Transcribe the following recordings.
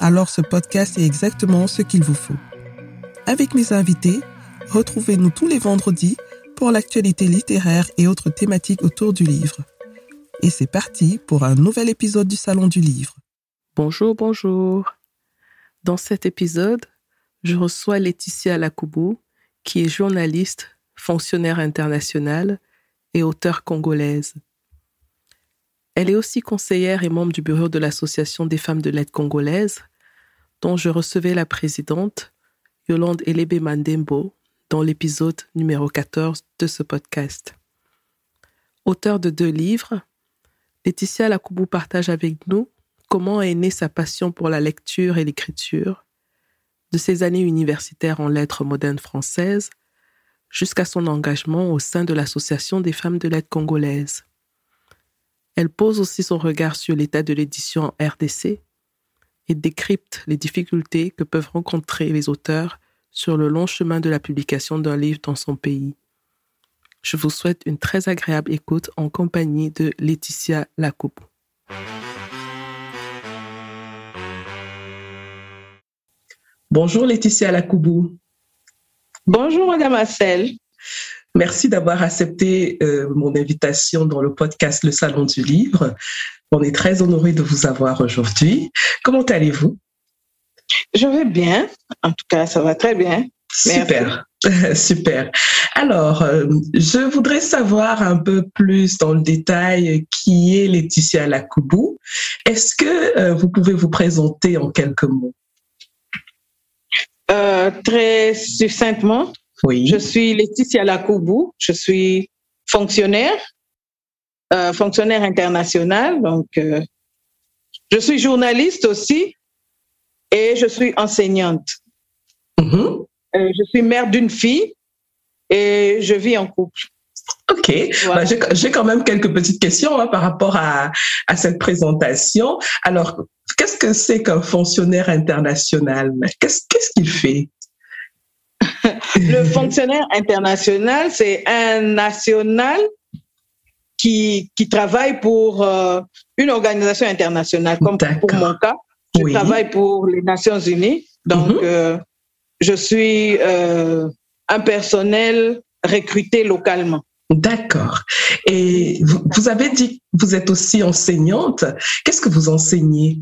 alors ce podcast est exactement ce qu'il vous faut. Avec mes invités, Retrouvez-nous tous les vendredis pour l'actualité littéraire et autres thématiques autour du livre. Et c'est parti pour un nouvel épisode du Salon du Livre. Bonjour, bonjour. Dans cet épisode, je reçois Laetitia Lakoubou, qui est journaliste, fonctionnaire internationale et auteure congolaise. Elle est aussi conseillère et membre du bureau de l'Association des femmes de l'aide congolaise, dont je recevais la présidente, Yolande Elebe Mandembo, dans l'épisode numéro 14 de ce podcast. Auteur de deux livres, Laetitia Lakoubou partage avec nous comment est née sa passion pour la lecture et l'écriture, de ses années universitaires en lettres modernes françaises jusqu'à son engagement au sein de l'Association des femmes de l'aide congolaise. Elle pose aussi son regard sur l'état de l'édition en RDC et décrypte les difficultés que peuvent rencontrer les auteurs sur le long chemin de la publication d'un livre dans son pays. Je vous souhaite une très agréable écoute en compagnie de Laetitia Lacoupe. Bonjour Laetitia Lacoubou. Bonjour Madame Assel. Merci d'avoir accepté euh, mon invitation dans le podcast Le Salon du Livre. On est très honoré de vous avoir aujourd'hui. Comment allez-vous? Je vais bien. En tout cas, ça va très bien. Super. Super. Alors, euh, je voudrais savoir un peu plus dans le détail qui est Laetitia Lakoubou. Est-ce que euh, vous pouvez vous présenter en quelques mots? Euh, Très succinctement. Oui. Je suis Laetitia Lakoubou. Je suis fonctionnaire, fonctionnaire international. Donc, je suis journaliste aussi et je suis enseignante. Mm-hmm. Euh, je suis mère d'une fille et je vis en couple. Ok, bah, j'ai quand même quelques petites questions hein, par rapport à, à, cette présentation. Alors, qu'est-ce que c'est qu'un fonctionnaire international? Qu'est-ce qu'il fait? Le fonctionnaire international, c'est un national qui, qui travaille pour euh, une organisation internationale, comme pour mon cas. Je travaille pour les Nations Unies, donc mhm. euh, je suis euh, un personnel recruté localement. D'accord. Et vous, avez dit que vous êtes aussi enseignante. Qu'est-ce que vous enseignez?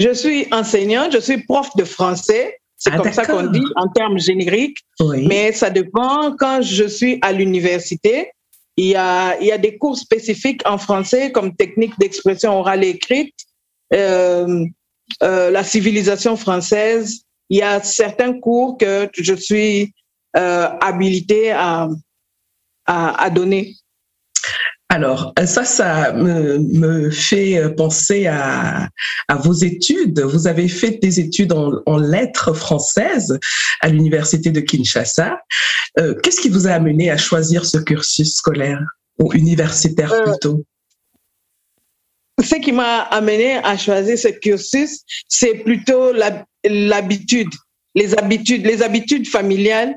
Je suis enseignante, je suis prof de français. C'est ah, comme ça qu'on dit en termes génériques. Mais ça dépend. Quand je suis à l'université, il y a, il y a des cours spécifiques en français comme technique d'expression orale et écrite euh, euh, la civilisation française, il y a certains cours que je suis euh, habilitée à, à, donner. Alors, ça, ça me, fait penser à, à, vos études. Vous avez fait des études en, lettres françaises à l'université de Kinshasa. Qu'est-ce qui vous a amené à choisir ce cursus scolaire ou universitaire plutôt? Ce qui m'a amené à choisir ce cursus, c'est plutôt l'habitude, les habitudes, les habitudes familiales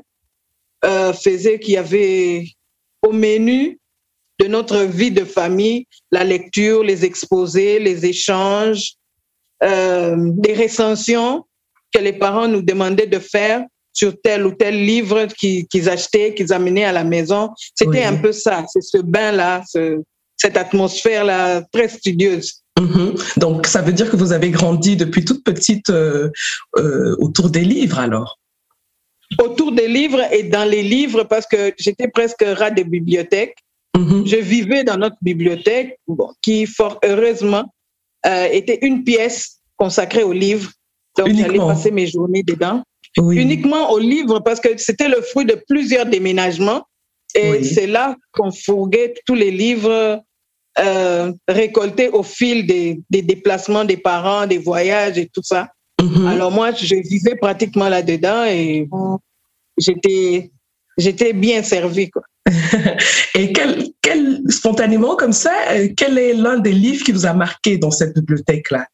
euh, faisaient qu'il y avait au menu de notre vie de famille la lecture, les exposés, les échanges, euh, les recensions que les parents nous demandaient de faire sur tel ou tel livre qu'ils achetaient, qu'ils amenaient à la maison. C'était un peu ça, c'est ce bain-là, ce, cette atmosphère-là très studieuse. Mm-hmm. Donc, ça veut dire que vous avez grandi depuis toute petite euh, euh, autour des livres, alors? Autour des livres et dans les livres, parce que j'étais presque rat des bibliothèques. Mm-hmm. Je vivais dans notre bibliothèque, qui, fort heureusement, euh, était une pièce consacrée aux livres. Donc, j'allais passer mes journées dedans. Uniquement aux livres, parce que c'était le fruit de plusieurs déménagements. Et c'est là qu'on fourguait tous les livres euh, récoltés au fil des, déplacements des parents, des voyages et tout ça. Mhm. Alors moi, je vivais pratiquement là-dedans et j'étais j'étais bien servie. Quoi. Et quel, quel, spontanément comme ça, euh, quel est l'un des livres qui vous a marqué dans cette bibliothèque-là?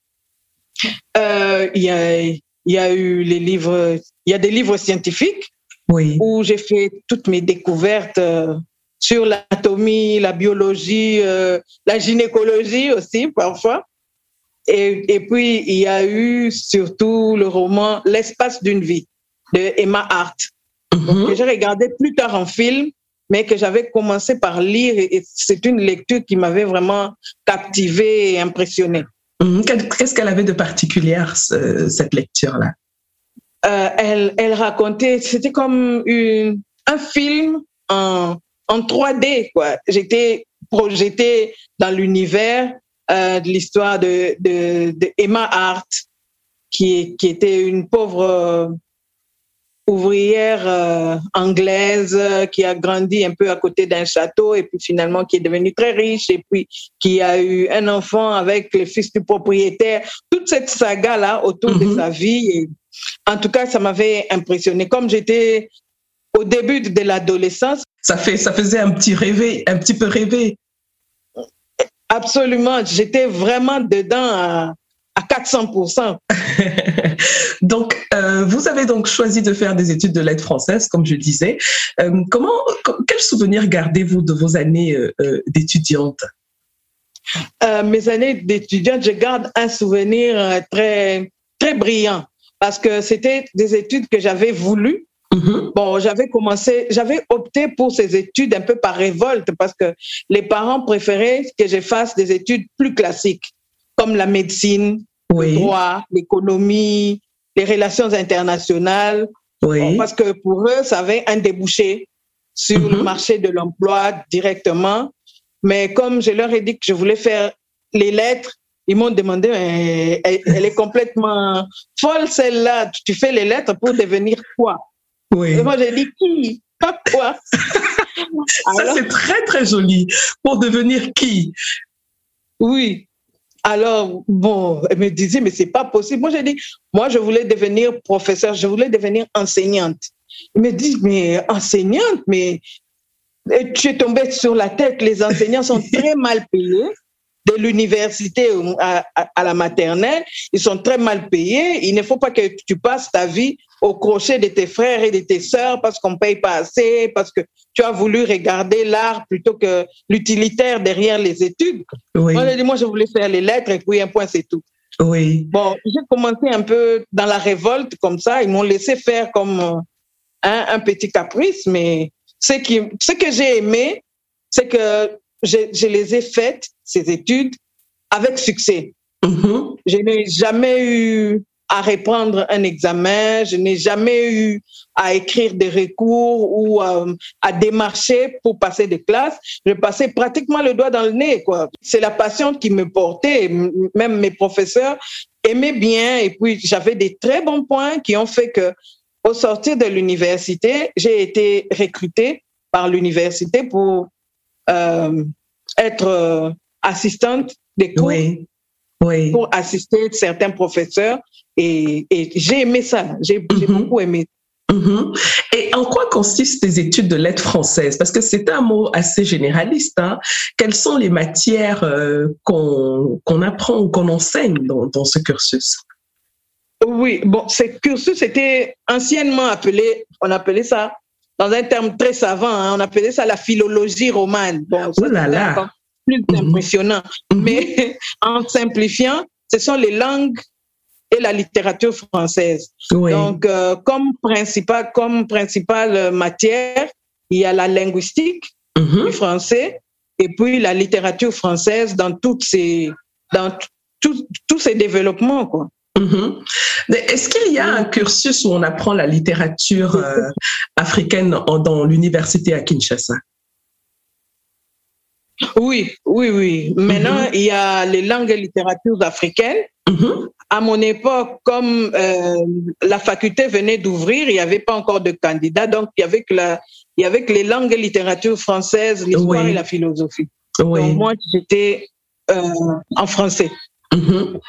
Euh, Il y, a, y a eu les livres, il y a des livres scientifiques oui. où j'ai fait toutes mes découvertes euh, sur l'anatomie, la biologie, la gynécologie aussi parfois. Et, et, puis, il y a eu surtout le roman L'espace d'une vie de Emma Hart, mhm. que j'ai regardé plus tard en film, mais que j'avais commencé par lire. Et c'est une lecture qui m'avait vraiment captivée et impressionnée. Mhm. Qu'est-ce qu'elle avait de particulier, cette lecture-là? Euh, elle, elle racontait, c'était comme une, un film en, en 3D. quoi. J'étais projetée dans l'univers euh, de l'histoire de, de, de, Emma Hart, qui, qui était une pauvre ouvrière euh, anglaise qui a grandi un peu à côté d'un château et puis finalement qui est devenue très riche et puis qui a eu un enfant avec le fils du propriétaire. Toute cette saga-là autour de mhm. sa vie. Et, en tout cas, ça m'avait impressionné. Comme j'étais au début de l'adolescence. Ça, fait, ça faisait un petit rêver, un petit peu rêver. Absolument, j'étais vraiment dedans à, 400%. donc, euh, vous avez donc choisi de faire des études de lettres françaises, comme je disais. Euh, comment, quel souvenir gardez-vous de vos années euh, d'étudiante? Mes années d'étudiante, je garde un souvenir très, très brillant parce que c'était des études que j'avais voulu Mm-hmm. Bon, j'avais commencé, j'avais opté pour ces études un peu par révolte parce que les parents préféraient que je fasse des études plus classiques, comme la médecine, le droit, l'économie, les relations internationales. Oui. parce que pour eux, ça avait un débouché sur le mm-hmm. marché de l'emploi directement. Mais comme je leur ai dit que je voulais faire les lettres, ils m'ont demandé, elle est complètement folle celle-là. Tu fais les lettres pour devenir quoi? Oui. moi, j'ai dit qui? Pas quoi? Ça, c'est très, très joli. Pour devenir qui? Oui. Alors, bon, elle me disait, mais c'est pas possible. Moi, j'ai dit, moi, je voulais devenir professeur, je voulais devenir enseignante. Il me dit, mais enseignante, mais tu es tombée sur la tête, les enseignants sont très mal payés de l'université à, à, la maternelle, ils sont très mal payés. Il ne faut pas que tu passes ta vie au crochet de tes frères et de tes sœurs parce qu'on paye pas assez, parce que tu as voulu regarder l'art plutôt que l'utilitaire derrière les études. Oui. Moi, je voulais faire les lettres et puis un point, c'est tout. Oui. Bon, j'ai commencé un peu dans la révolte comme ça. Ils m'ont laissé faire comme un, hein, un petit caprice, mais ce, qui, ce que j'ai aimé, c'est que je, je, les ai faites, ces études, avec succès. Mm-hmm. Je n'ai jamais eu à reprendre un examen, je n'ai jamais eu à écrire des recours ou euh, à démarcher pour passer des classes. Je passais pratiquement le doigt dans le nez. quoi. C'est la passion qui me portait. Même mes professeurs aimaient bien et puis j'avais des très bons points qui ont fait que au sortir de l'université, j'ai été recrutée par l'université pour euh, être euh, assistante des cours. Oui. pour assister certains professeurs et, j'ai aimé ça, j'ai mhm. beaucoup aimé. Mhm. Et en quoi consistent tes études de lettres françaises? Parce que c'est un mot assez généraliste. Hein. Quelles sont les matières euh, qu'on apprend ou qu'on enseigne dans, ce cursus? Oui, bon, ce cursus était anciennement appelé, on appelait ça, dans un terme très savant, hein, on appelait ça la philologie romane. Bon, oh là là. plus mhm. impressionnant. Mais en simplifiant, ce sont les langues et la littérature française. Donc, euh, comme principale comme principale matière, il y a la linguistique mm-hmm. du français et puis la littérature française dans toutes ces dans tous ces développements quoi. Mm-hmm. Est-ce qu'il y a un cursus où on apprend la littérature euh, africaine dans l'université à Kinshasa? Oui, oui, oui. Maintenant, mm-hmm. il y a les langues et littératures africaines. À mon époque, comme euh, la faculté venait d'ouvrir, il n'y avait pas encore de candidats, donc il y avait que, la, il y avait que les langues et littératures françaises, l'histoire et la philosophie. Oui. Donc moi, j'étais euh, en français. Mm-hmm.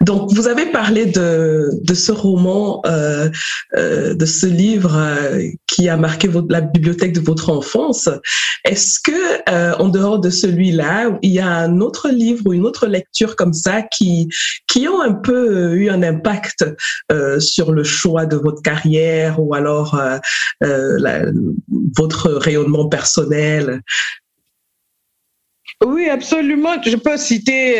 Donc, vous avez parlé de, ce roman, euh, euh, de ce livre euh, qui a marqué la bibliothèque de votre enfance. Est-ce que, en dehors de celui-là, il y a un autre livre ou une autre lecture comme ça qui, qui ont un peu eu un impact sur le choix de votre carrière ou alors votre rayonnement personnel? Oui, absolument. Je peux citer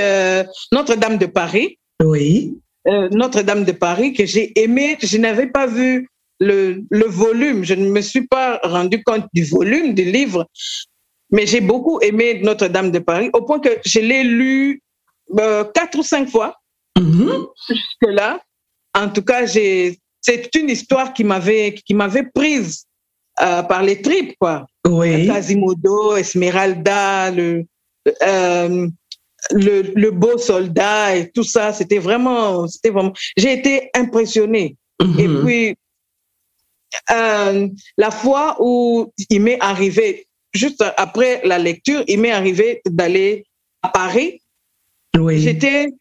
Notre-Dame de Paris, oui. Euh, Notre-Dame de Paris que j'ai aimé. Je n'avais pas vu le, le, volume. Je ne me suis pas rendu compte du volume du livre, mais j'ai beaucoup aimé Notre-Dame de Paris au point que je l'ai lu euh, quatre ou cinq fois. Là, en tout cas, c'est une histoire qui m'avait qui m'avait prise euh, par les tripes quoi. Oui. Quasimodo, Esmeralda, le le, le, beau soldat et tout ça, c'était vraiment, c'était vraiment. J'ai été impressionnée. Mm-hmm. Et puis, euh, la fois où il m'est arrivé, juste après la lecture, il m'est arrivé d'aller à Paris. Oui. J'étais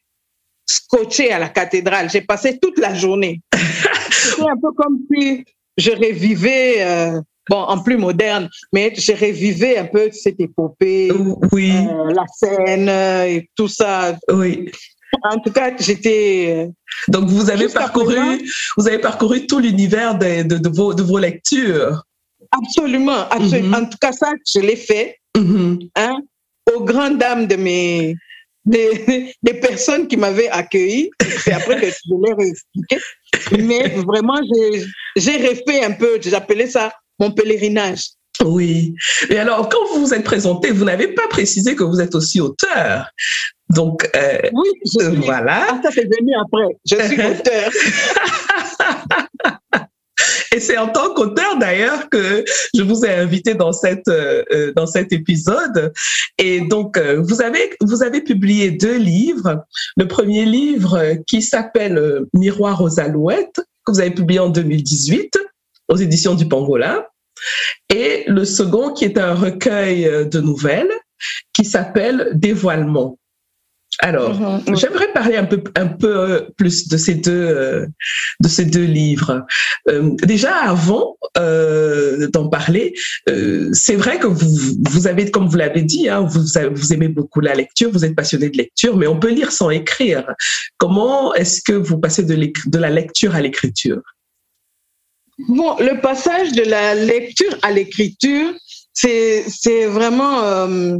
scotchée à la cathédrale. J'ai passé toute la journée. C'était un peu comme si je revivais. Euh, bon, en plus moderne, mais j'ai revivé un peu cette épopée, oui. euh, la scène et tout ça. Oui. En tout cas, j'étais. Donc vous avez parcouru, vous avez parcouru tout l'univers de, de, de, vos, de vos lectures. Absolument, absolument. Mm -hmm. En tout cas, ça, je l'ai fait. Mm -hmm. hein, aux grandes dames de mes des, des personnes qui m'avaient accueilli. C'est après que je l'ai réexpliqué. Mais vraiment, j'ai refait un peu. J'appelais ça mon pèlerinage. Oui. Et alors, quand vous vous êtes présenté, vous n'avez pas précisé que vous êtes aussi auteur. Donc, euh, oui, je suis, voilà. Ah, ça c'est venu après. Je suis auteur. Et c'est en tant qu'auteur d'ailleurs que je vous ai invité dans cette euh, dans cet épisode. Et donc euh, vous avez vous avez publié deux livres. Le premier livre qui s'appelle euh, Miroir aux alouettes que vous avez publié en 2018 aux éditions du Pangolin. Et le second qui est un recueil de nouvelles qui s'appelle Dévoilement. Alors, Mhm, mmh, j'aimerais parler un peu, un peu plus de ces deux, euh, de ces deux livres. Euh, déjà, avant euh, d'en parler, c'est vrai que vous, vous avez, comme vous l'avez dit, hein, vous, vous aimez beaucoup la lecture, vous êtes passionné de lecture, mais on peut lire sans écrire. Comment est-ce que vous passez de, de la lecture à l'écriture? Bon, le passage de la lecture à l'écriture, c'est vraiment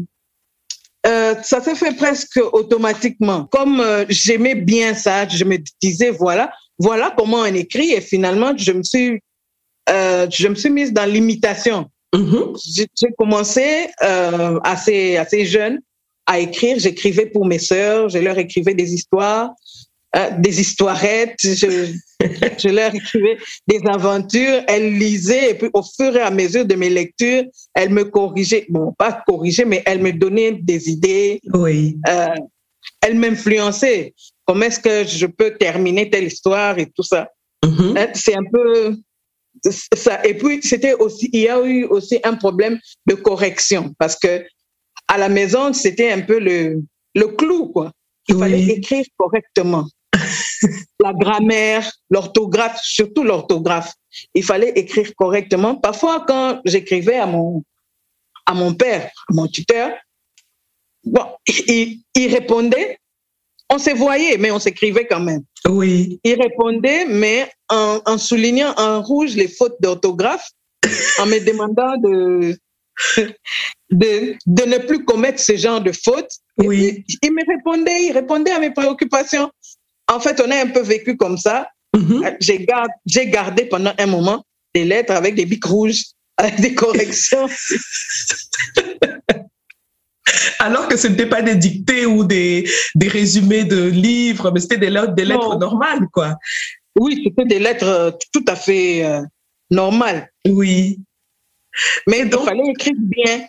euh, ça s'est fait presque automatiquement. Comme euh, j'aimais bien ça, je me disais voilà, voilà comment on écrit et finalement je me suis, euh, je me suis mise dans l'imitation. Mm -hmm. J'ai commencé assez assez jeune à écrire. J'écrivais pour mes sœurs, je leur écrivais des histoires, des histoirettes. Je, je leur écrivais des aventures, elles lisaient et puis au fur et à mesure de mes lectures, elles me corrigeaient, bon, pas corrigeaient, mais elles me donnaient des idées. Oui. Euh, elles m'influençaient. Comment est-ce que je peux terminer telle histoire et tout ça? Mm -hmm. C'est un peu ça. Et puis, c'était aussi, il y a eu aussi un problème de correction parce que à la maison, c'était un peu le, le clou, quoi. Il oui. fallait écrire correctement la grammaire, l'orthographe, surtout l'orthographe. Il fallait écrire correctement. Parfois, quand j'écrivais à mon, à mon père, à mon tuteur, bon, il, il répondait. On se voyait, mais on s'écrivait quand même. Oui. Il répondait, mais en, en soulignant en rouge les fautes d'orthographe, en me demandant de, de, de ne plus commettre ce genre de fautes. Oui. Il me répondait, il répondait à mes préoccupations. En fait, on a un peu vécu comme ça. Mm -hmm. J'ai gardé, gardé pendant un moment des lettres avec des bics rouges, avec des corrections. Alors que ce n'était pas des dictées ou des, des résumés de livres, mais c'était des, des, lettres non. normales, quoi. Oui, c'était des lettres tout à fait euh, normales. Oui. Mais donc, il fallait écrire bien.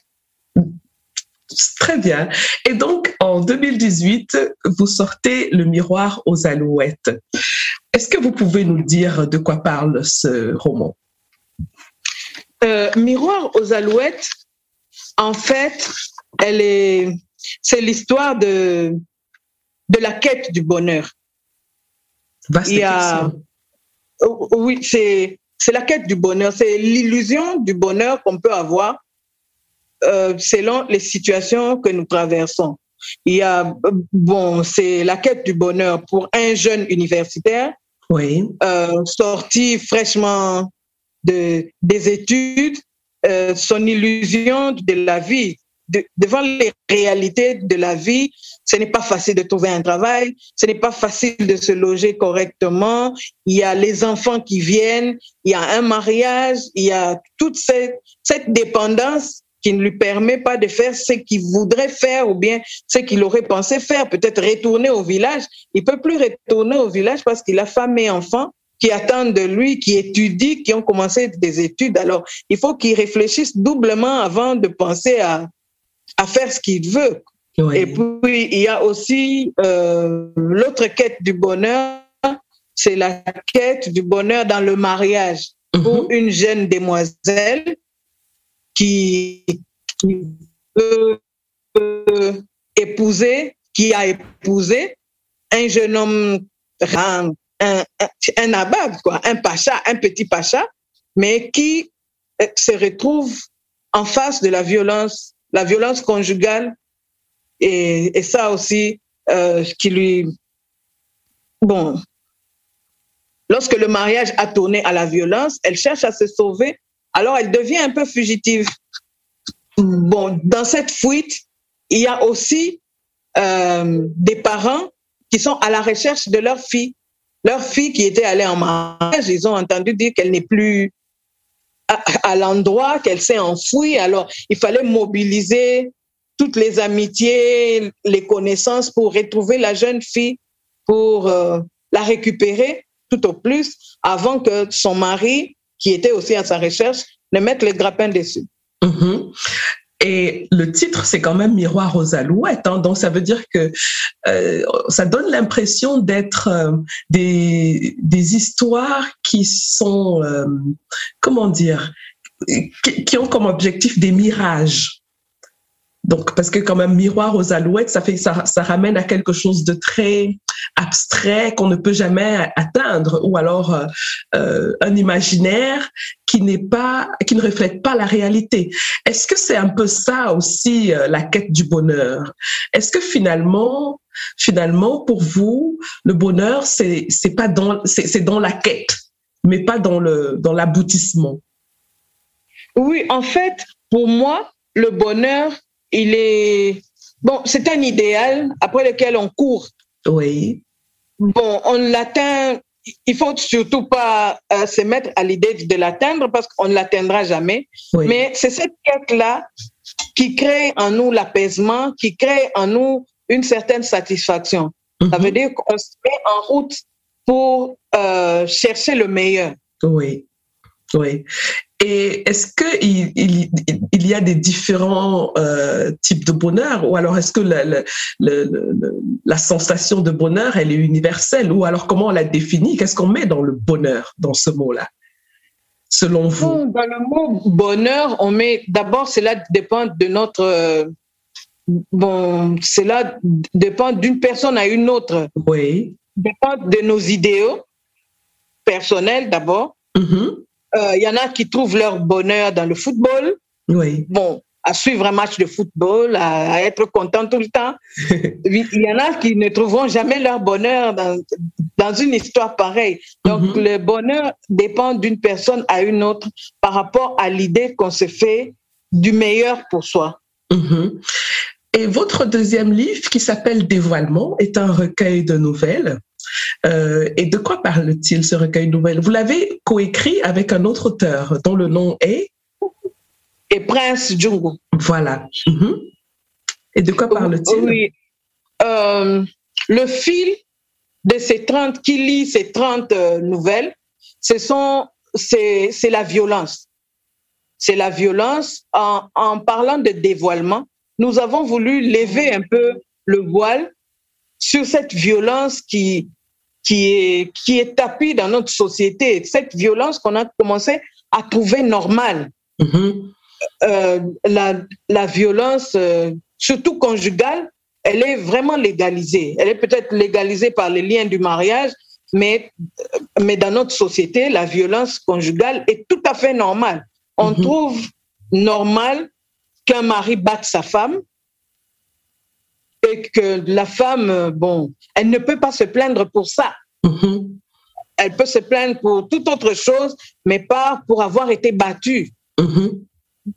Très bien. Et donc, en 2018, vous sortez Le miroir aux alouettes. Est-ce que vous pouvez nous dire de quoi parle ce roman? Euh, Miroir aux alouettes, en fait, elle est, c'est l'histoire de, de la quête du bonheur. Il y a, oh, oui, c'est c'est la quête du bonheur, c'est l'illusion du bonheur qu'on peut avoir euh, selon les situations que nous traversons. Il y a, bon, c'est la quête du bonheur pour un jeune universitaire oui. euh, sorti fraîchement de, des études, euh, son illusion de la vie, de, devant les réalités de la vie, ce n'est pas facile de trouver un travail, ce n'est pas facile de se loger correctement. Il y a les enfants qui viennent, il y a un mariage, il y a toute cette, cette dépendance qui ne lui permet pas de faire ce qu'il voudrait faire ou bien ce qu'il aurait pensé faire, peut-être retourner au village. Il peut plus retourner au village parce qu'il a femme et enfants qui attendent de lui, qui étudient, qui ont commencé des études. Alors, il faut qu'il réfléchisse doublement avant de penser à, à faire ce qu'il veut. Et puis, il y a aussi euh, l'autre quête du bonheur, c'est la quête du bonheur dans le mariage pour mhm. une jeune demoiselle qui, peut, épouser, qui a épousé un jeune homme, un, un, un abad, quoi, un pacha, un petit pacha, mais qui se retrouve en face de la violence, la violence conjugale et, et ça aussi, euh, qui lui... Bon, lorsque le mariage a tourné à la violence, elle cherche à se sauver, alors elle devient un peu fugitive. Bon, dans cette fuite, il y a aussi euh, des parents qui sont à la recherche de leur fille. Leur fille qui était allée en mariage, ils ont entendu dire qu'elle n'est plus à, l'endroit, qu'elle s'est enfouie. Alors, il fallait mobiliser toutes les amitiés, les connaissances pour retrouver la jeune fille, pour euh, la récupérer tout au plus avant que son mari, qui était aussi à sa recherche, ne mette les grappins dessus. Mm-hmm. Et le titre, c'est quand même Miroir aux alouettes. Hein, donc, ça veut dire que euh, ça donne l'impression d'être euh, des, des histoires qui sont, euh, comment dire, qui, ont comme objectif des mirages. Donc, parce que quand même, miroir aux alouettes, ça fait, ça, ça ramène à quelque chose de très abstrait qu'on ne peut jamais atteindre, ou alors euh, euh, un imaginaire qui n'est pas, qui ne reflète pas la réalité. Est-ce que c'est un peu ça aussi euh, la quête du bonheur? Est-ce que finalement, finalement, pour vous, le bonheur, c'est c'est pas dans, c'est dans la quête, mais pas dans le dans l'aboutissement? Oui, en fait, pour moi, le bonheur, il est bon, c'est un idéal après lequel on court. Oui. Bon, on l'atteint. Il faut surtout pas euh, se mettre à l'idée de l'atteindre parce qu'on ne l'atteindra jamais. Oui. Mais c'est cette quête-là qui crée en nous l'apaisement, qui crée en nous une certaine satisfaction. Mm -hmm. Ça veut dire qu'on se met en route pour euh, chercher le meilleur. Oui, oui. Et est-ce qu'il il, il, y a des différents euh, types de bonheur? Ou alors est-ce que la, la, la, la, sensation de bonheur, elle est universelle? Ou alors comment on la définit? Qu'est-ce qu'on met dans le bonheur, dans ce mot-là, selon vous Dans le mot bonheur, on met d'abord, cela dépend de notre... Euh, bon, cela dépend d'une personne à une autre. Oui. Dépend de nos idéaux personnels d'abord. Mm -hmm il euh, y en a qui trouvent leur bonheur dans le football. Oui. Bon, à suivre un match de football, à, à être content tout le temps. Il y en a qui ne trouveront jamais leur bonheur dans, dans une histoire pareille. Donc, mm -hmm. le bonheur dépend d'une personne à une autre par rapport à l'idée qu'on se fait du meilleur pour soi. Mm -hmm. Et votre deuxième livre, qui s'appelle Dévoilement, est un recueil de nouvelles. Euh, et de quoi parle-t-il ce recueil de nouvelles? Vous l'avez coécrit avec un autre auteur dont le nom est? Et Prince Djungo. Voilà. Mm -hmm. Et de quoi parle-t-il? Oui. Euh, le fil de ces 30, qui lit ces 30 euh, nouvelles, ce sont, c'est la violence. C'est la violence. En, en parlant de dévoilement, nous avons voulu lever un peu le voile sur cette violence qui, qui, est, qui est tapie dans notre société, cette violence qu'on a commencé à trouver normale. Mm -hmm. euh, la, la, violence, euh, surtout conjugale, elle est vraiment légalisée. Elle est peut-être légalisée par les liens du mariage, mais, mais dans notre société, la violence conjugale est tout à fait normale. On Mhm. trouve normal qu'un mari batte sa femme et que la femme, euh, bon, elle ne peut pas se plaindre pour ça. Mhm. Elle peut se plaindre pour toute autre chose, mais pas pour avoir été battue. Mhm.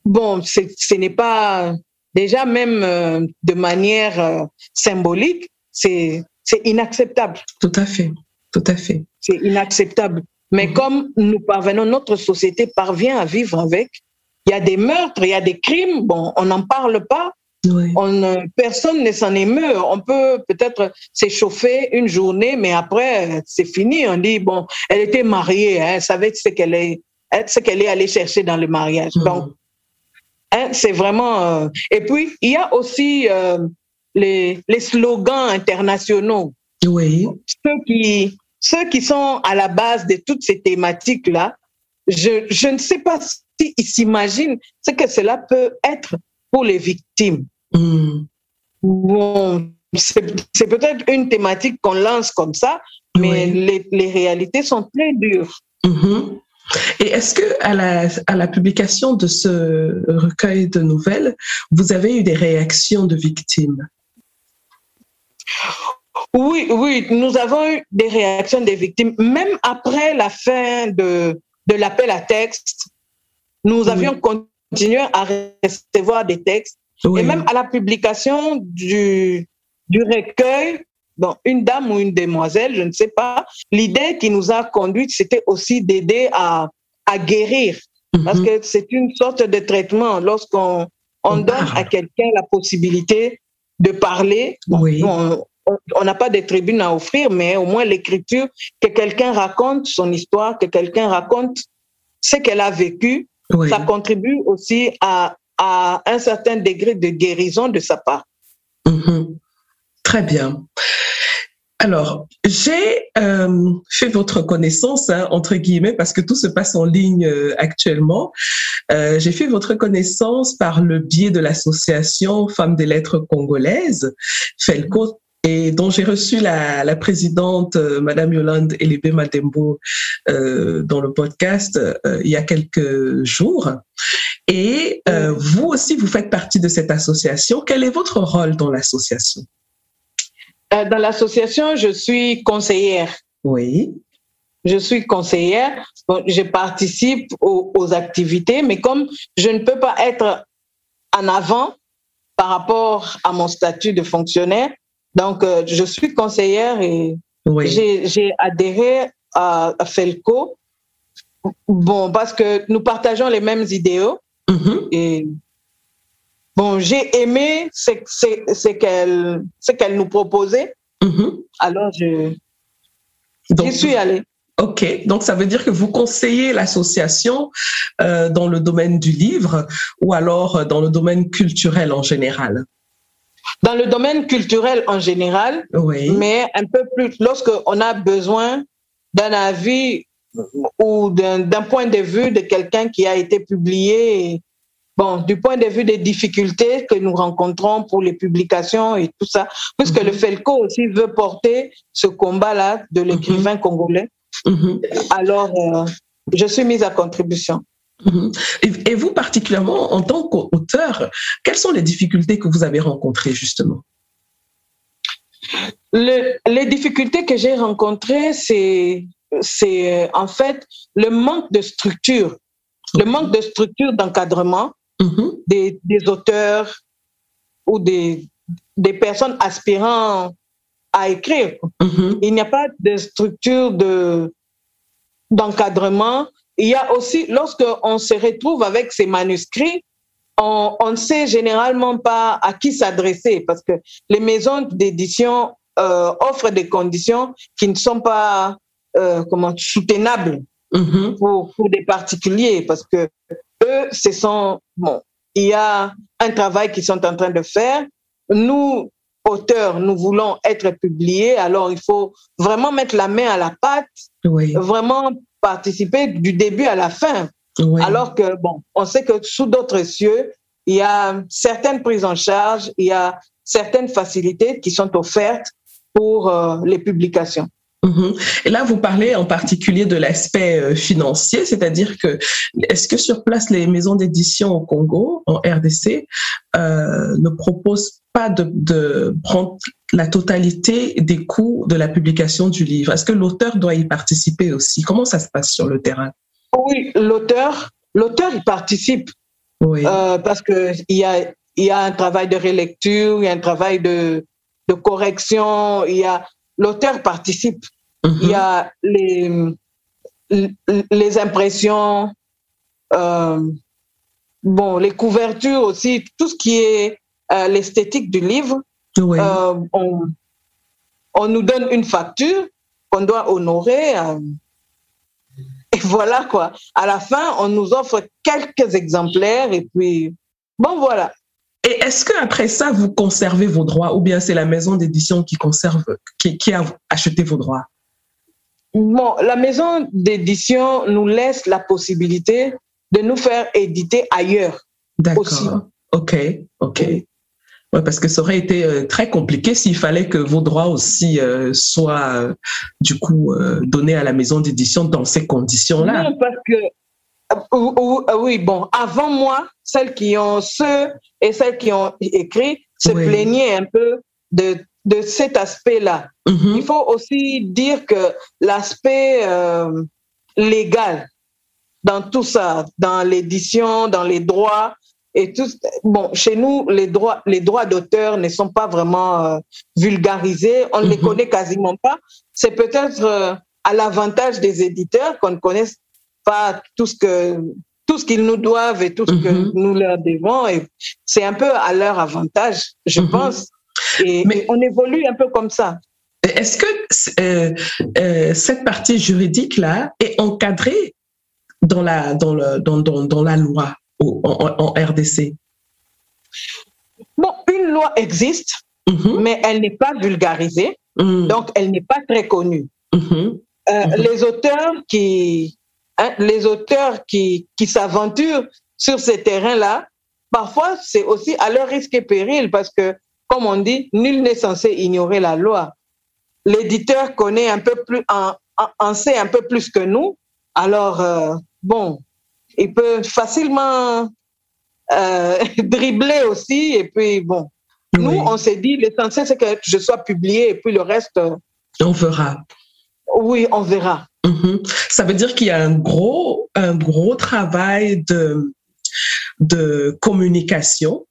Bon, ce n'est pas déjà même euh, de manière euh, symbolique, c'est inacceptable. Tout à fait. Tout à fait. C'est inacceptable. Mais Mhm. comme nous parvenons, notre société parvient à vivre avec, il y a des meurtres, il y a des crimes, bon, on n'en parle pas, on, ne- personne ne s'en émeut. On peut peut-être s'échauffer une journée, mais après, c'est fini. On dit, bon, elle était mariée, hein, elle savait ce qu'elle est, hein, ce qu'elle est allée chercher dans le mariage. Donc, hein, c'est vraiment. euh, Et puis, il y a aussi euh, les, les slogans internationaux Oui. ceux qui, ceux qui sont à la base de toutes ces thématiques-là, je, je ne sais pas s'ils s'imaginent ce que cela peut être pour les victimes. Mhm. Bon, c'est peut-être une thématique qu'on lance comme ça, mais Oui. les, les réalités sont très dures. Mhm. Et est-ce que à la, à la publication de ce recueil de nouvelles, vous avez eu des réactions de victimes? Oui, oui, nous avons eu des réactions des victimes, même après la fin de, de l'appel à texte. Nous Oui. avions continué à recevoir des textes Oui. Et même à la publication du, du recueil, bon, une dame ou une demoiselle, je ne sais pas, l'idée qui nous a conduite, c'était aussi d'aider à, à guérir. Parce Mhm. que c'est une sorte de traitement. Lorsqu'on on On donne à quelqu'un la possibilité de parler, Oui. on n'a pas de tribune à offrir, mais au moins l'écriture, que quelqu'un raconte son histoire, que quelqu'un raconte ce qu'elle a vécu, Oui. ça contribue aussi à, à un certain degré de guérison de sa part. Mhm. Très bien. Alors, j'ai euh, fait votre connaissance, hein, entre guillemets, parce que tout se passe en ligne euh, actuellement. Euh, j'ai fait votre connaissance par le biais de l'association Femmes des lettres congolaises, FELCO, et dont j'ai reçu la, la présidente, euh, Madame Yolande Elébé Madembo, euh, dans le podcast euh, il y a quelques jours. Et euh, vous aussi, vous faites partie de cette association. Quel est votre rôle dans l'association? Dans l'association, je suis conseillère. Oui. Je suis conseillère. Bon, je participe aux, aux activités, mais comme je ne peux pas être en avant par rapport à mon statut de fonctionnaire, donc euh, je suis conseillère et Oui. j'ai adhéré à, à Felco. Bon, parce que nous partageons les mêmes idéaux. Mhm. Et bon, j'ai aimé ce, qu'elle ce qu'elle nous proposait. Mhm. Alors, je, Donc, j'y suis allée. OK. Donc, ça veut dire que vous conseillez l'association euh, dans le domaine du livre ou alors euh, dans le domaine culturel en général? Dans le domaine culturel en général, Oui. mais un peu plus, lorsqu'on a besoin d'un avis ou d'un point de vue de quelqu'un qui a été publié, bon, du point de vue des difficultés que nous rencontrons pour les publications et tout ça, puisque Mhm. le FELCO aussi veut porter ce combat-là de l'écrivain congolais. Mhm. Alors, euh, je suis mise à contribution. Mhm. Et, vous, particulièrement, en tant qu'auteur, quelles sont les difficultés que vous avez rencontrées, justement? Le- les difficultés que j'ai rencontrées, c'est, c'est euh, en fait le manque de structure, le manque de structure d'encadrement Mhm. des, des auteurs ou des, des personnes aspirant à écrire. Mhm. Il n'y a pas de structure de, d'encadrement. Il y a aussi, lorsqu'on se retrouve avec ces manuscrits, on, on ne sait généralement pas à qui s'adresser parce que les maisons d'édition euh, offrent des conditions qui ne sont pas euh, comment, soutenables Mhm. pour, pour des particuliers parce que eux, ce sont, bon, il y a un travail qu'ils sont en train de faire. Nous, auteurs, nous voulons être publiés, alors il faut vraiment mettre la main à la pâte, Oui. vraiment participer du début à la fin. Oui. Alors que, bon, on sait que sous d'autres cieux, il y a certaines prises en charge, il y a certaines facilités qui sont offertes pour euh, les publications. Mhm. Et là, vous parlez en particulier de l'aspect euh, financier, c'est-à-dire que est-ce que sur place, les maisons d'édition au Congo, en RDC, euh, ne proposent pas de, de, prendre la totalité des coûts de la publication du livre? Est-ce que l'auteur doit y participer aussi? Comment ça se passe sur le terrain? Oui, l'auteur, l'auteur y participe Oui. euh, parce que il y a, y a un travail de relecture, il y a un travail de, de correction, il y a l'auteur participe. Mhm. Il y a les, les impressions, euh, bon, les couvertures aussi, tout ce qui est euh, l'esthétique du livre. Oui. Euh, on, on nous donne une facture qu'on doit honorer. et voilà quoi. À la fin, on nous offre quelques exemplaires et puis, bon voilà. Et est-ce qu'après ça, vous conservez vos droits ou bien c'est la maison d'édition qui conserve, qui, qui a acheté vos droits? Bon, la maison d'édition nous laisse la possibilité de nous faire éditer ailleurs. D'accord. Ok, ok. Ouais, parce que ça aurait été euh, très compliqué s'il fallait que vos droits aussi euh, soient euh, du coup donnés à la maison d'édition dans ces conditions-là. Non, parce que ou- ou- oui, bon, avant moi, celles qui ont ceux et celles qui ont écrit se Oui. plaignaient un peu de, de cet aspect-là. Mhm. Il faut aussi dire que l'aspect euh, légal dans tout ça, dans l'édition, dans les droits et tout, bon, chez nous, les droits, les droits d'auteur ne sont pas vraiment euh, vulgarisés, on ne les Mhm. connaît quasiment pas. C'est peut-être euh, à l'avantage des éditeurs qu'on ne connaisse pas tout ce que tout ce qu'ils nous doivent et tout ce que Mhm. nous leur devons. Et c'est un peu à leur avantage, je Mhm. pense. Et, Mais- et on évolue un peu comme ça. Est-ce que euh, euh, cette partie juridique-là est encadrée dans la, dans le, dans, dans, dans la loi au- en, RDC Bon, une loi existe, Mhm. mais elle n'est pas vulgarisée, donc elle n'est pas très connue. Euh. Les auteurs qui, hein, les auteurs qui, qui s'aventurent sur ces terrains-là, parfois c'est aussi à leur risque et péril parce que, comme on dit, nul n'est censé ignorer la loi. L'éditeur connaît un peu plus, en, sait un peu plus que nous, alors euh, bon, il peut facilement euh, dribbler aussi et puis bon. Nous, Oui. on s'est dit, l'essentiel, c'est que je sois publié et puis le reste, euh, On verra. Oui, on verra. Mhm. Ça veut dire qu'il y a un gros, un gros travail de, de communication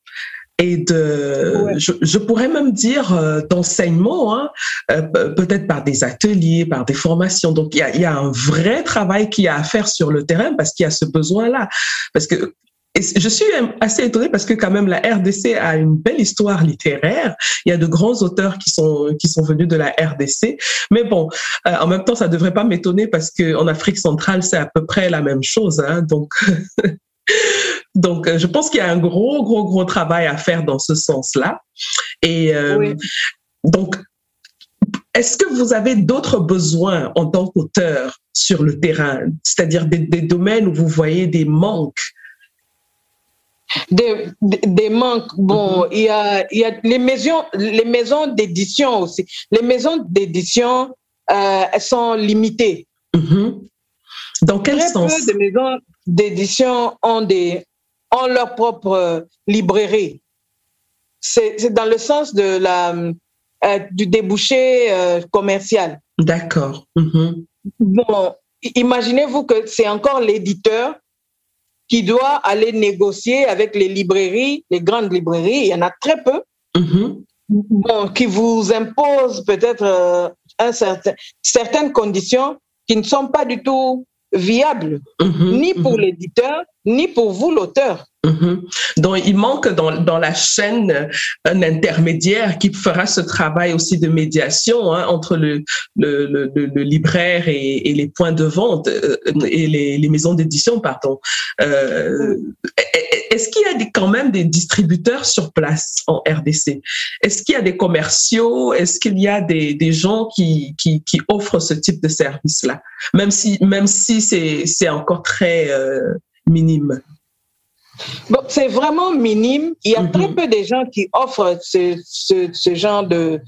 et de, Ouais. je, je pourrais même dire euh, d'enseignement, hein, euh, pe- peut-être par des ateliers, par des formations. Donc il y a, y a un vrai travail qu'il y a à faire sur le terrain parce qu'il y a ce besoin-là. Parce que et je suis assez étonnée parce que quand même la RDC a une belle histoire littéraire. Il y a de grands auteurs qui sont qui sont venus de la RDC. Mais bon, euh, en même temps, ça devrait pas m'étonner parce que en Afrique centrale, c'est à peu près la même chose. Hein, donc, donc, euh, je pense qu'il y a un gros, gros, gros travail à faire dans ce sens-là. Et euh, Oui. donc, est-ce que vous avez d'autres besoins en tant qu'auteur sur le terrain, c'est-à-dire des, des domaines où vous voyez des manques des, des, des manques. Bon, il y, a, y a les maisons, les maisons d'édition aussi. Les maisons d'édition, euh, sont limitées. Mhm. Dans quel Très sens? peu de maisons d'édition ont, des, ont leur propre librairie. C'est dans le sens de la, euh, du débouché euh, commercial. D'accord. Mhm. Bon, imaginez-vous que c'est encore l'éditeur qui doit aller négocier avec les librairies, les grandes librairies, il y en a très peu, Mhm. bon, qui vous imposent peut-être euh, un certain, certaines conditions qui ne sont pas du tout viables, Mhm. ni pour Mhm. l'éditeur, ni pour vous, l'auteur. Mhm. Donc, il manque dans, dans la chaîne un intermédiaire qui fera ce travail aussi de médiation hein, entre le, le, le, le- libraire et, et les points de vente euh, et les, les maisons d'édition, pardon. Euh, Est-ce qu'il y a des, quand même des distributeurs sur place en RDC Est-ce qu'il y a des commerciaux? Est-ce qu'il y a des, des gens qui, qui, qui offrent ce type de service-là? Même si, même si c'est c'est encore très euh, minime. Bon, c'est vraiment minime. Il y a Mhm. très peu de gens qui offrent ce, ce, ce genre de,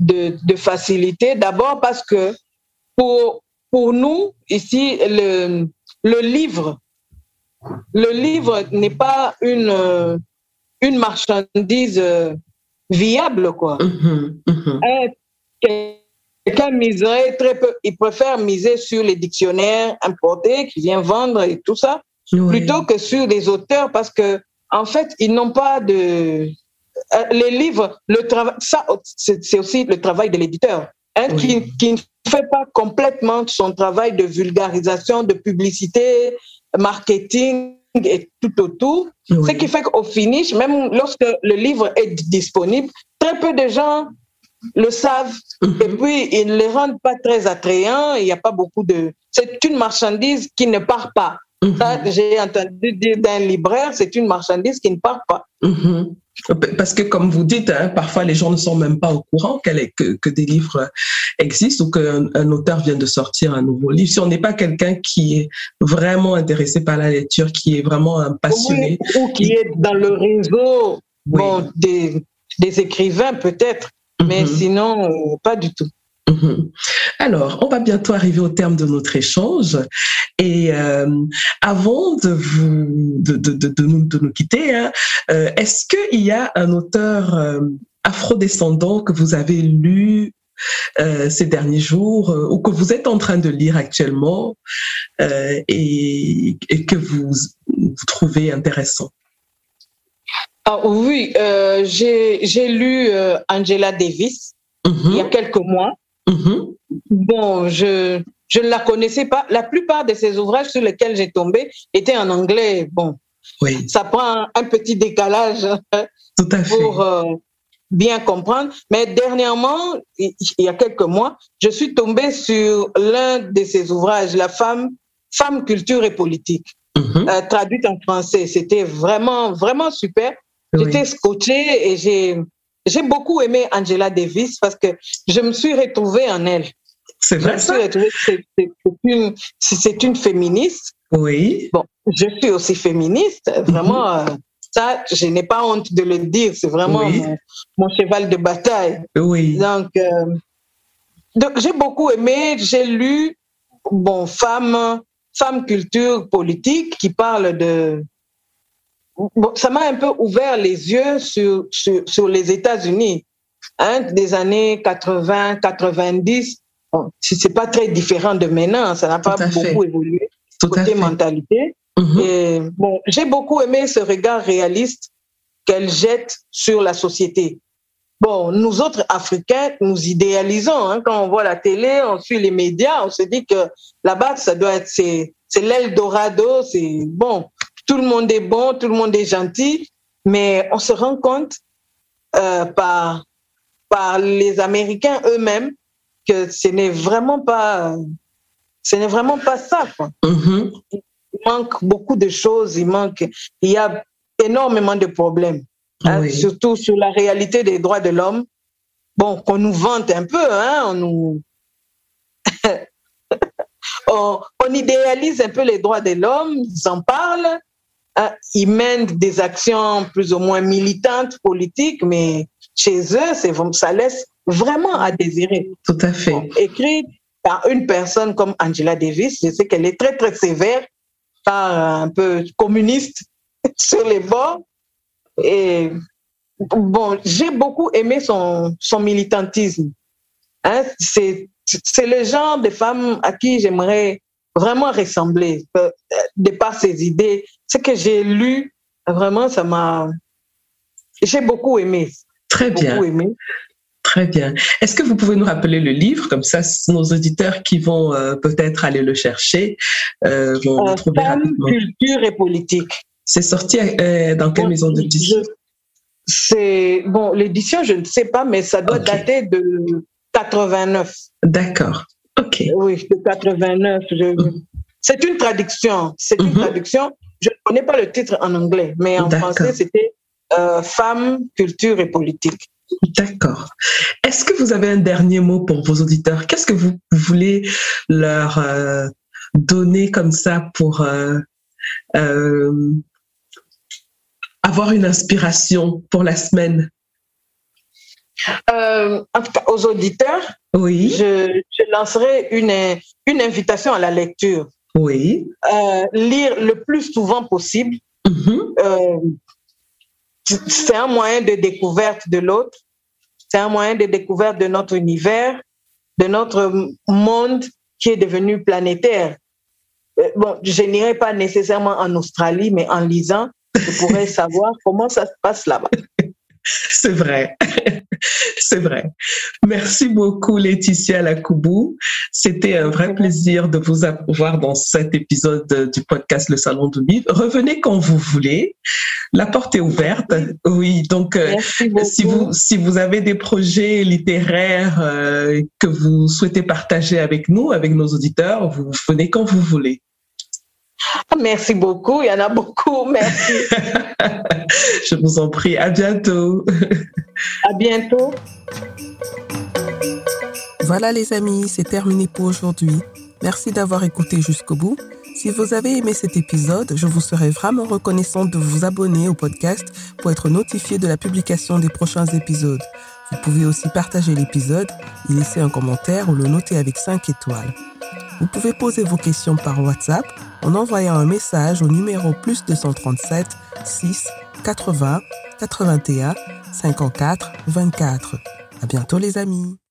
de, de facilité. D'abord parce que pour, pour nous, ici, le, le livre, le livre n'est pas une, une marchandise euh, viable, quoi. Mhm, mhm. Un- Quelqu'un miserait très peu, il préfère miser sur les dictionnaires importés qui viennent vendre et tout ça, Oui. plutôt que sur les auteurs parce que, en fait, ils n'ont pas de. euh, Les livres, le travail, ça, c'est aussi le travail de l'éditeur, hein, Oui. qui, qui ne fait pas complètement son travail de vulgarisation, de publicité, marketing et tout autour. Oui. Ce qui fait qu'au finish, même lorsque le livre est disponible, très peu de gens le savent et Mhm. puis ils ne les rendent pas très attrayants. Il n'y a pas beaucoup de. C'est une marchandise qui ne part pas. Mhm. J'ai entendu dire d'un libraire, c'est une marchandise qui ne part pas. Mhm. Parce que, comme vous dites, hein, parfois les gens ne sont même pas au courant est- que, que des livres existent ou qu'un un auteur vient de sortir un nouveau livre. Si on n'est pas quelqu'un qui est vraiment intéressé par la lecture, qui est vraiment un passionné, Ou, ou qui est dans le réseau oui. bon, des, des écrivains, peut-être, mais Mhm. sinon, pas du tout. Mhm. Alors, on va bientôt arriver au terme de notre échange. Et euh, avant de, vous, de, de, de, de nous, de nous quitter, hein, euh, est-ce qu'il y a un auteur euh, afrodescendant que vous avez lu ces derniers jours ou que vous êtes en train de lire actuellement et, et que vous, vous trouvez intéressant? Ah, oui, j'ai lu Angela Davis il y a Mhm, quelques mois. Mhm, Bon, je, je ne la connaissais pas. La plupart de ses ouvrages sur lesquels j'ai tombé étaient en anglais. Bon, Oui, ça prend un petit décalage tout à fait. pour euh, bien comprendre. Mais dernièrement, il y a quelques mois, je suis tombée sur l'un de ses ouvrages, La femme, femme, culture et politique, Mhm, euh, traduite en français. C'était vraiment, vraiment super. oui. J'étais scotchée et j'ai j'ai beaucoup aimé Angela Davis parce que je me suis retrouvée en elle. C'est vrai ça? c'est une, féministe. Oui. Bon, je suis aussi féministe. Vraiment, euh, ça, je n'ai pas honte de le dire. C'est vraiment Oui. mon, mon cheval de bataille. Oui. Donc, euh, donc j'ai beaucoup aimé. J'ai lu, bon, femme, femme culture politique qui parle de. Bon, ça m'a un peu ouvert les yeux sur, sur, sur les États-Unis, hein, des années 80, 90. Bon, c'est pas très différent de maintenant, ça n'a pas à fait. beaucoup évolué Tout côté mentalité. Mhm, Et bon, j'ai beaucoup aimé ce regard réaliste qu'elle jette sur la société. Bon, nous autres Africains, nous idéalisons. hein, quand on voit la télé, on suit les médias, on se dit que là-bas, ça doit être c'est c'est l'Eldorado, c'est bon, tout le monde est bon, tout le monde est gentil, mais on se rend compte euh, par par les Américains eux-mêmes que ce n'est vraiment pas ce n'est vraiment pas ça. Quoi mhm. il manque beaucoup de choses, il manque, il y a énormément de problèmes, hein, Oui. surtout sur la réalité des droits de l'homme. Bon, qu'on nous vante un peu, hein, on nous, on, on idéalise un peu les droits de l'homme, ils en parlent, ils mènent des actions plus ou moins militantes, politiques, mais chez eux, c'est ça laisse vraiment à désirer Tout à fait. écrite par une personne comme Angela Davis. Je sais qu'elle est très, très sévère, un peu communiste sur les bords. Et bon, j'ai beaucoup aimé son, son militantisme. Hein, c'est, c'est le genre de femme à qui j'aimerais vraiment ressembler, euh, de par ses idées. Ce que j'ai lu, vraiment, ça m'a. J'ai beaucoup aimé. Très bien. Beaucoup aimé. Très bien. Est-ce que vous pouvez nous rappeler le livre? Comme ça, nos auditeurs qui vont euh, peut-être aller le chercher euh, vont le Euh, trouver Femme, rapidement. culture et politique. C'est sorti euh, dans quelle maison d'édition C'est bon, l'édition, je ne sais pas, mais ça doit dater de 89. D'accord. OK. Oui, de 89. je- C'est une traduction. C'est une Mhm. traduction. Je ne connais pas le titre en anglais, mais en français, c'était euh, Femmes, culture et politique. D'accord. Est-ce que vous avez un dernier mot pour vos auditeurs? Qu'est-ce que vous voulez leur euh, donner comme ça pour euh, euh, avoir une inspiration pour la semaine? En tout cas, aux auditeurs, oui. je, lancerai une, une invitation à la lecture. Oui. Euh, lire le plus souvent possible. Mm-hmm. Euh, c'est un moyen de découverte de l'autre. C'est un moyen de découverte de notre univers, de notre monde qui est devenu planétaire. Euh, bon, je n'irai pas nécessairement en Australie, mais en lisant, je pourrais savoir comment ça se passe là-bas. C'est vrai. C'est vrai. Merci beaucoup, Laetitia Lakoubou. C'était un vrai plaisir de vous avoir dans cet épisode du podcast Le Salon du Livre. Revenez quand vous voulez. La porte est ouverte. Oui, donc euh, si vous si vous avez des projets littéraires euh, que vous souhaitez partager avec nous, avec nos auditeurs, vous venez quand vous voulez. Ah, merci beaucoup, il y en a beaucoup, merci. Je vous en prie, à bientôt. À bientôt. Voilà les amis, c'est terminé pour aujourd'hui. Merci d'avoir écouté jusqu'au bout. Si vous avez aimé cet épisode, je vous serais vraiment reconnaissante de vous abonner au podcast pour être notifié de la publication des prochains épisodes. Vous pouvez aussi partager l'épisode, y laisser un commentaire ou le noter avec 5 étoiles. Vous pouvez poser vos questions par WhatsApp en envoyant un message au numéro plus 237 6 80 81 54 24. À bientôt les amis.